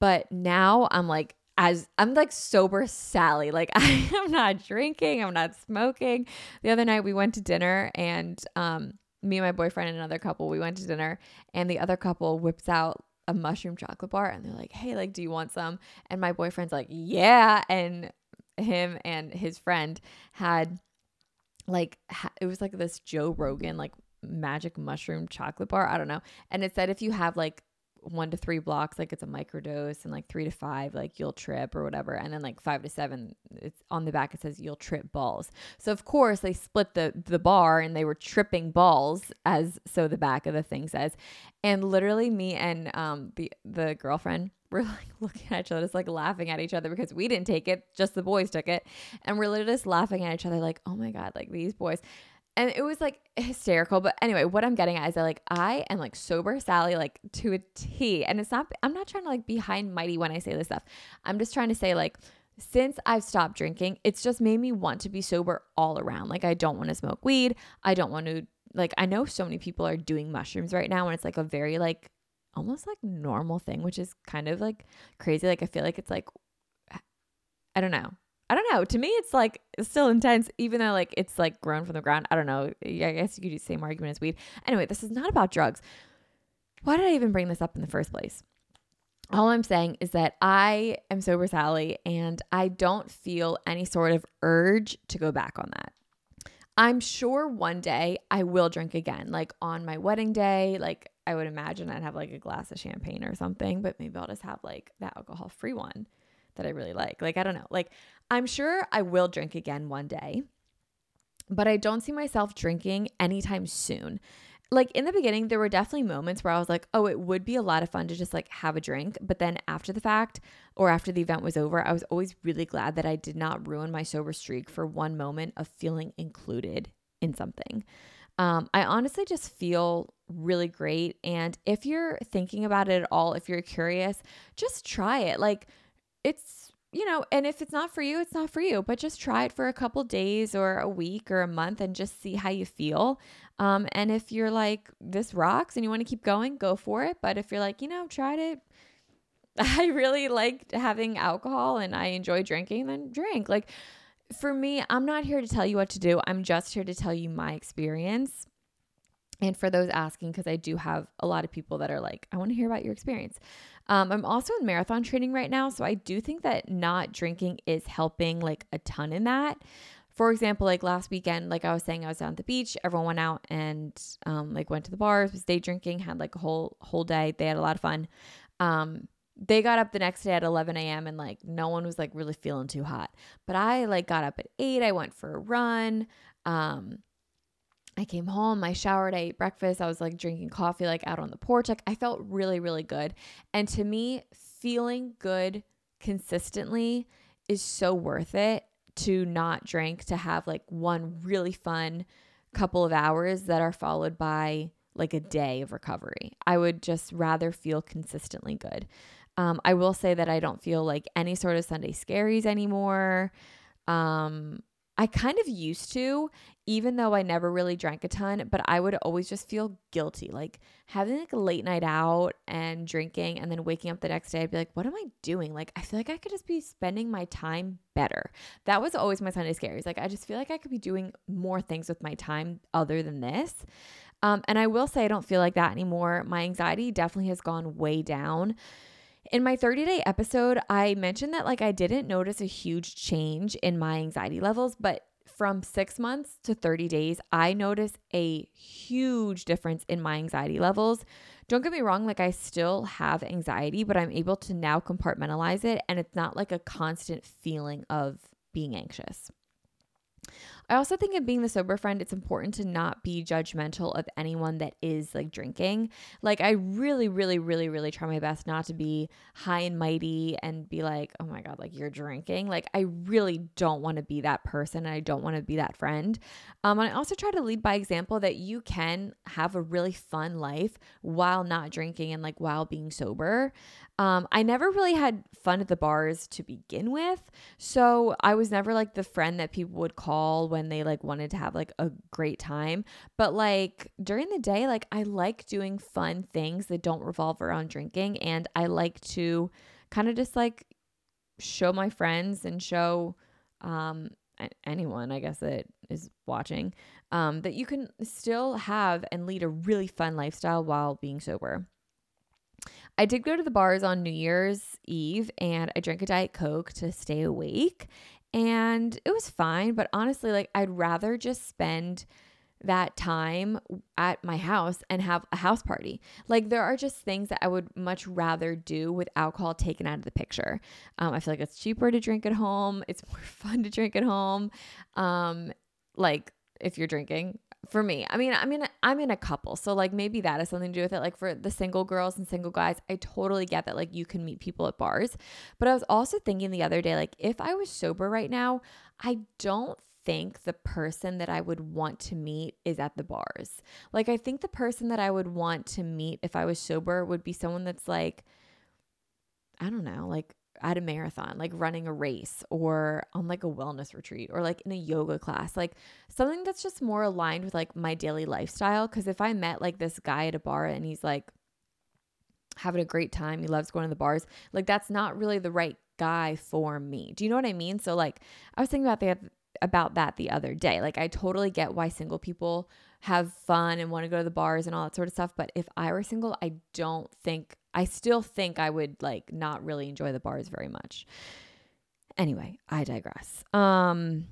But now I'm like as I'm like sober Sally. Like I am not drinking, I'm not smoking. The other night we went to dinner and um me and my boyfriend and another couple, we went to dinner and the other couple whips out a mushroom chocolate bar and they're like, "Hey, like do you want some?" And my boyfriend's like, "Yeah." And him and his friend had like ha- it was like this Joe Rogan like magic mushroom chocolate bar. I don't know. And it said if you have like one to three blocks, like it's a microdose, and like three to five, like you'll trip or whatever. And then like five to seven, it's on the back, it says you'll trip balls. So of course they split the the bar and they were tripping balls, as so the back of the thing says. And literally me and um the the girlfriend we're like looking at each other, just like laughing at each other because we didn't take it, just the boys took it. And we're literally just laughing at each other, like, oh my God, like these boys and it was like hysterical but anyway what i'm getting at is that like i am like sober sally like to a t and it's not i'm not trying to like be high and mighty when i say this stuff. I'm just trying to say like since i've stopped drinking it's just made me want to be sober all around. Like i don't want to smoke weed. I don't want to like i know so many people are doing mushrooms right now and it's like a very like almost like normal thing which is kind of like crazy. Like i feel like it's like i don't know I don't know. To me, it's like still intense, even though like it's like grown from the ground. I don't know. I guess you could use the same argument as weed. Anyway, this is not about drugs. Why did I even bring this up in the first place? All I'm saying is that I am sober Sally and I don't feel any sort of urge to go back on that. I'm sure one day I will drink again, like on my wedding day. Like I would imagine I'd have like a glass of champagne or something, but maybe I'll just have like the alcohol free one that I really like. Like, I don't know. Like, I'm sure I will drink again one day, but I don't see myself drinking anytime soon. Like in the beginning, there were definitely moments where I was like, oh, it would be a lot of fun to just like have a drink. But then after the fact or after the event was over, I was always really glad that I did not ruin my sober streak for one moment of feeling included in something. Um, I honestly just feel really great. And if you're thinking about it at all, if you're curious, just try it. Like, it's you know, and if it's not for you, it's not for you, but just try it for a couple days or a week or a month and just see how you feel. Um, and if you're like, this rocks and you want to keep going, go for it. But if you're like, you know, tried it, I really liked having alcohol and I enjoy drinking, then drink. Like for me, I'm not here to tell you what to do, I'm just here to tell you my experience. And for those asking, because I do have a lot of people that are like, I want to hear about your experience. Um, I'm also in marathon training right now. So I do think that not drinking is helping like a ton in that. For example, like last weekend, like I was saying, I was down at the beach. Everyone went out and um, like went to the bars, was day drinking, had like a whole whole day. They had a lot of fun. Um, they got up the next day at 11 a.m. and like no one was like really feeling too hot. But I like got up at eight. I went for a run. Um, I came home, I showered, I ate breakfast, I was like drinking coffee like out on the porch. Like I felt really, really good. And to me, feeling good consistently is so worth it to not drink, to have like one really fun couple of hours that are followed by like a day of recovery. I would just rather feel consistently good. Um, I will say that I don't feel like any sort of Sunday scaries anymore. Um, I kind of used to, even though I never really drank a ton, but I would always just feel guilty. Like having like a late night out and drinking and then waking up the next day, I'd be like, what am I doing? Like, I feel like I could just be spending my time better. That was always my Sunday scaries. Like, I just feel like I could be doing more things with my time other than this. Um, and I will say, I don't feel like that anymore. My anxiety definitely has gone way down. In my 30 day episode, I mentioned that like I didn't notice a huge change in my anxiety levels, but from six months to 30 days, I notice a huge difference in my anxiety levels. Don't get me wrong, like I still have anxiety, but I'm able to now compartmentalize it and it's not like a constant feeling of being anxious. I also think in being the sober friend, it's important to not be judgmental of anyone that is like drinking. Like, I really, really, really, really try my best not to be high and mighty and be like, oh my God, like you're drinking. Like, I really don't want to be that person and I don't want to be that friend. Um, and I also try to lead by example that you can have a really fun life while not drinking and like while being sober. Um, I never really had fun at the bars to begin with. So I was never like the friend that people would call when they like wanted to have like a great time. But like during the day, like I like doing fun things that don't revolve around drinking. And I like to kind of just like show my friends and show um, anyone, I guess, that is watching, um, that you can still have and lead a really fun lifestyle while being sober. I did go to the bars on New Year's Eve and I drank a Diet Coke to stay awake. And it was fine. But honestly, like, I'd rather just spend that time at my house and have a house party. Like there are just things that I would much rather do with alcohol taken out of the picture. Um, I feel like it's cheaper to drink at home. It's more fun to drink at home. Um, like if you're drinking, for me. I mean, I mean, I'm in a couple, so like maybe that has something to do with it. Like for the single girls and single guys, I totally get that. Like you can meet people at bars, but I was also thinking the other day, like if I was sober right now, I don't think the person that I would want to meet is at the bars. Like I think the person that I would want to meet if I was sober would be someone that's like, I don't know, like at a marathon, like running a race or on like a wellness retreat or like in a yoga class, like something that's just more aligned with like my daily lifestyle. Cause if I met like this guy at a bar and he's like having a great time, he loves going to the bars, like that's not really the right guy for me. Do you know what I mean? So like I was thinking about the about that the other day. Like I totally get why single people have fun and want to go to the bars and all that sort of stuff, but if I were single, I don't think I still think I would like not really enjoy the bars very much. Anyway, I digress. Um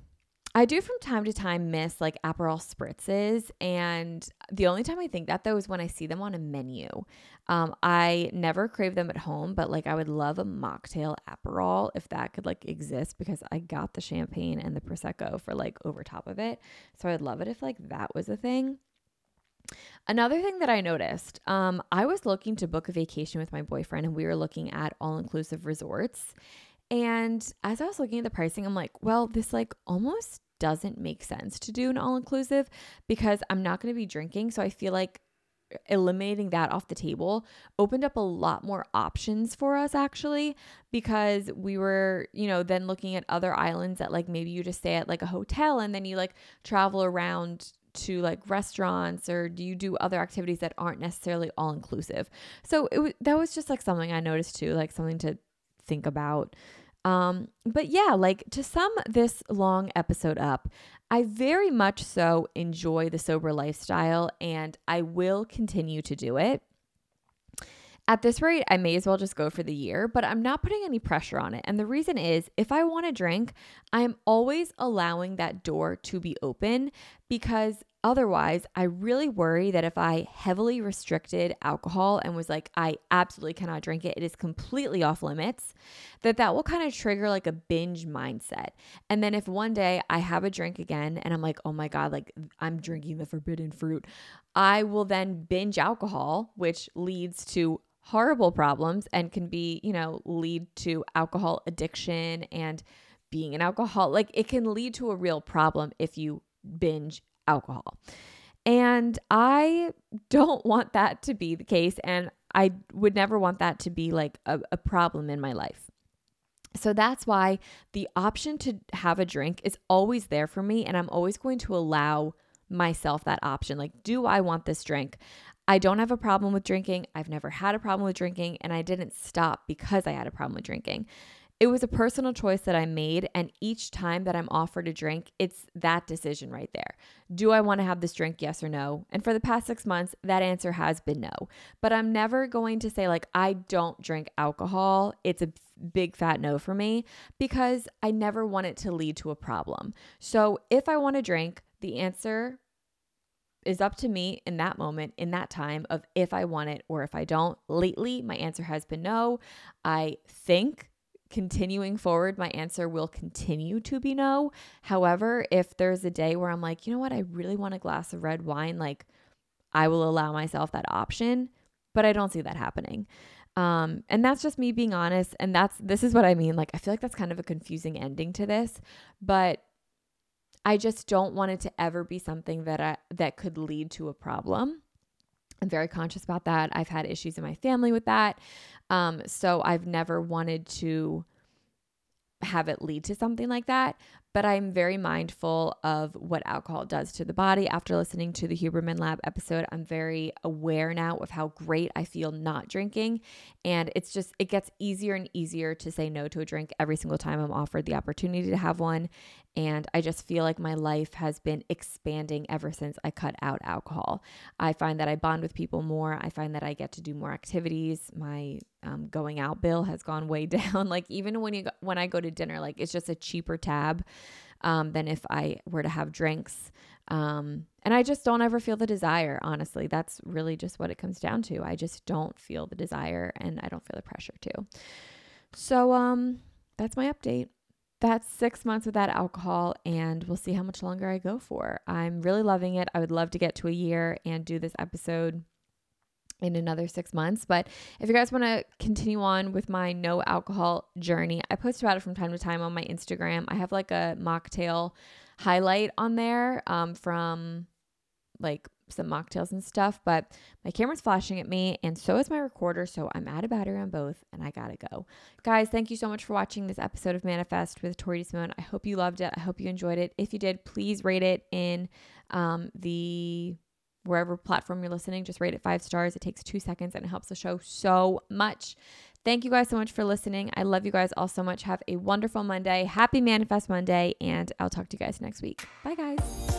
I do from time to time miss like Aperol spritzes, and the only time I think that though is when I see them on a menu. Um, I never crave them at home, but like I would love a mocktail Aperol if that could like exist because I got the champagne and the prosecco for like over top of it. So I'd love it if like that was a thing. Another thing that I noticed, um, I was looking to book a vacation with my boyfriend, and we were looking at all inclusive resorts. And as I was looking at the pricing, I'm like, well, this like almost doesn't make sense to do an all inclusive because I'm not going to be drinking. So I feel like eliminating that off the table opened up a lot more options for us actually because we were you know then looking at other islands that like maybe you just stay at like a hotel and then you like travel around to like restaurants or do you do other activities that aren't necessarily all inclusive so it was that was just like something i noticed too like something to think about. Um but yeah like to sum this long episode up i very much so enjoy the sober lifestyle and i will continue to do it at this rate, I may as well just go for the year, but I'm not putting any pressure on it. And the reason is if I want to drink, I'm always allowing that door to be open because otherwise, I really worry that if I heavily restricted alcohol and was like, I absolutely cannot drink it, it is completely off limits, that that will kind of trigger like a binge mindset. And then if one day I have a drink again and I'm like, oh my God, like I'm drinking the forbidden fruit, I will then binge alcohol, which leads to horrible problems and can be, you know, lead to alcohol addiction and being an alcohol. Like it can lead to a real problem if you binge alcohol. And I don't want that to be the case. And I would never want that to be like a, a problem in my life. So that's why the option to have a drink is always there for me. And I'm always going to allow myself that option. Like, do I want this drink? I don't have a problem with drinking. I've never had a problem with drinking, and I didn't stop because I had a problem with drinking. It was a personal choice that I made, and each time that I'm offered a drink, it's that decision right there. Do I want to have this drink? Yes or no? And for the past six months, that answer has been no. But I'm never going to say, like, I don't drink alcohol. It's a big fat no for me because I never want it to lead to a problem. So if I want to drink, the answer is up to me in that moment, in that time of if I want it or if I don't. Lately, my answer has been no. I think continuing forward, my answer will continue to be no. However, if there's a day where I'm like, you know what, I really want a glass of red wine, like I will allow myself that option, but I don't see that happening. Um, and that's just me being honest. And that's this is what I mean. Like, I feel like that's kind of a confusing ending to this, but I just don't want it to ever be something that I, that could lead to a problem. I'm very conscious about that. I've had issues in my family with that. Um, so I've never wanted to have it lead to something like that but I'm very mindful of what alcohol does to the body. After listening to the Huberman Lab episode, I'm very aware now of how great I feel not drinking. And it's just, it gets easier and easier to say no to a drink every single time I'm offered the opportunity to have one. And I just feel like my life has been expanding ever since I cut out alcohol. I find that I bond with people more. I find that I get to do more activities. My um, going out bill has gone way down. like even when you go, when I go to dinner, like it's just a cheaper tab um, than if I were to have drinks. Um, and I just don't ever feel the desire, honestly. That's really just what it comes down to. I just don't feel the desire and I don't feel the pressure to. So um, that's my update. That's six months without alcohol, and we'll see how much longer I go for. I'm really loving it. I would love to get to a year and do this episode in another six months. But if you guys want to continue on with my no alcohol journey, I post about it from time to time on my Instagram. I have like a mocktail highlight on there um, from like some mocktails and stuff, but my camera's flashing at me and so is my recorder. So I'm out of battery on both and I gotta go. Guys, thank you so much for watching this episode of Manifest with Tori DeSimone. I hope you loved it. I hope you enjoyed it. If you did, please rate it in um, the wherever platform you're listening, just rate it five stars. It takes two seconds and it helps the show so much. Thank you guys so much for listening. I love you guys all so much. Have a wonderful Monday. Happy Manifest Monday, and I'll talk to you guys next week. Bye, guys.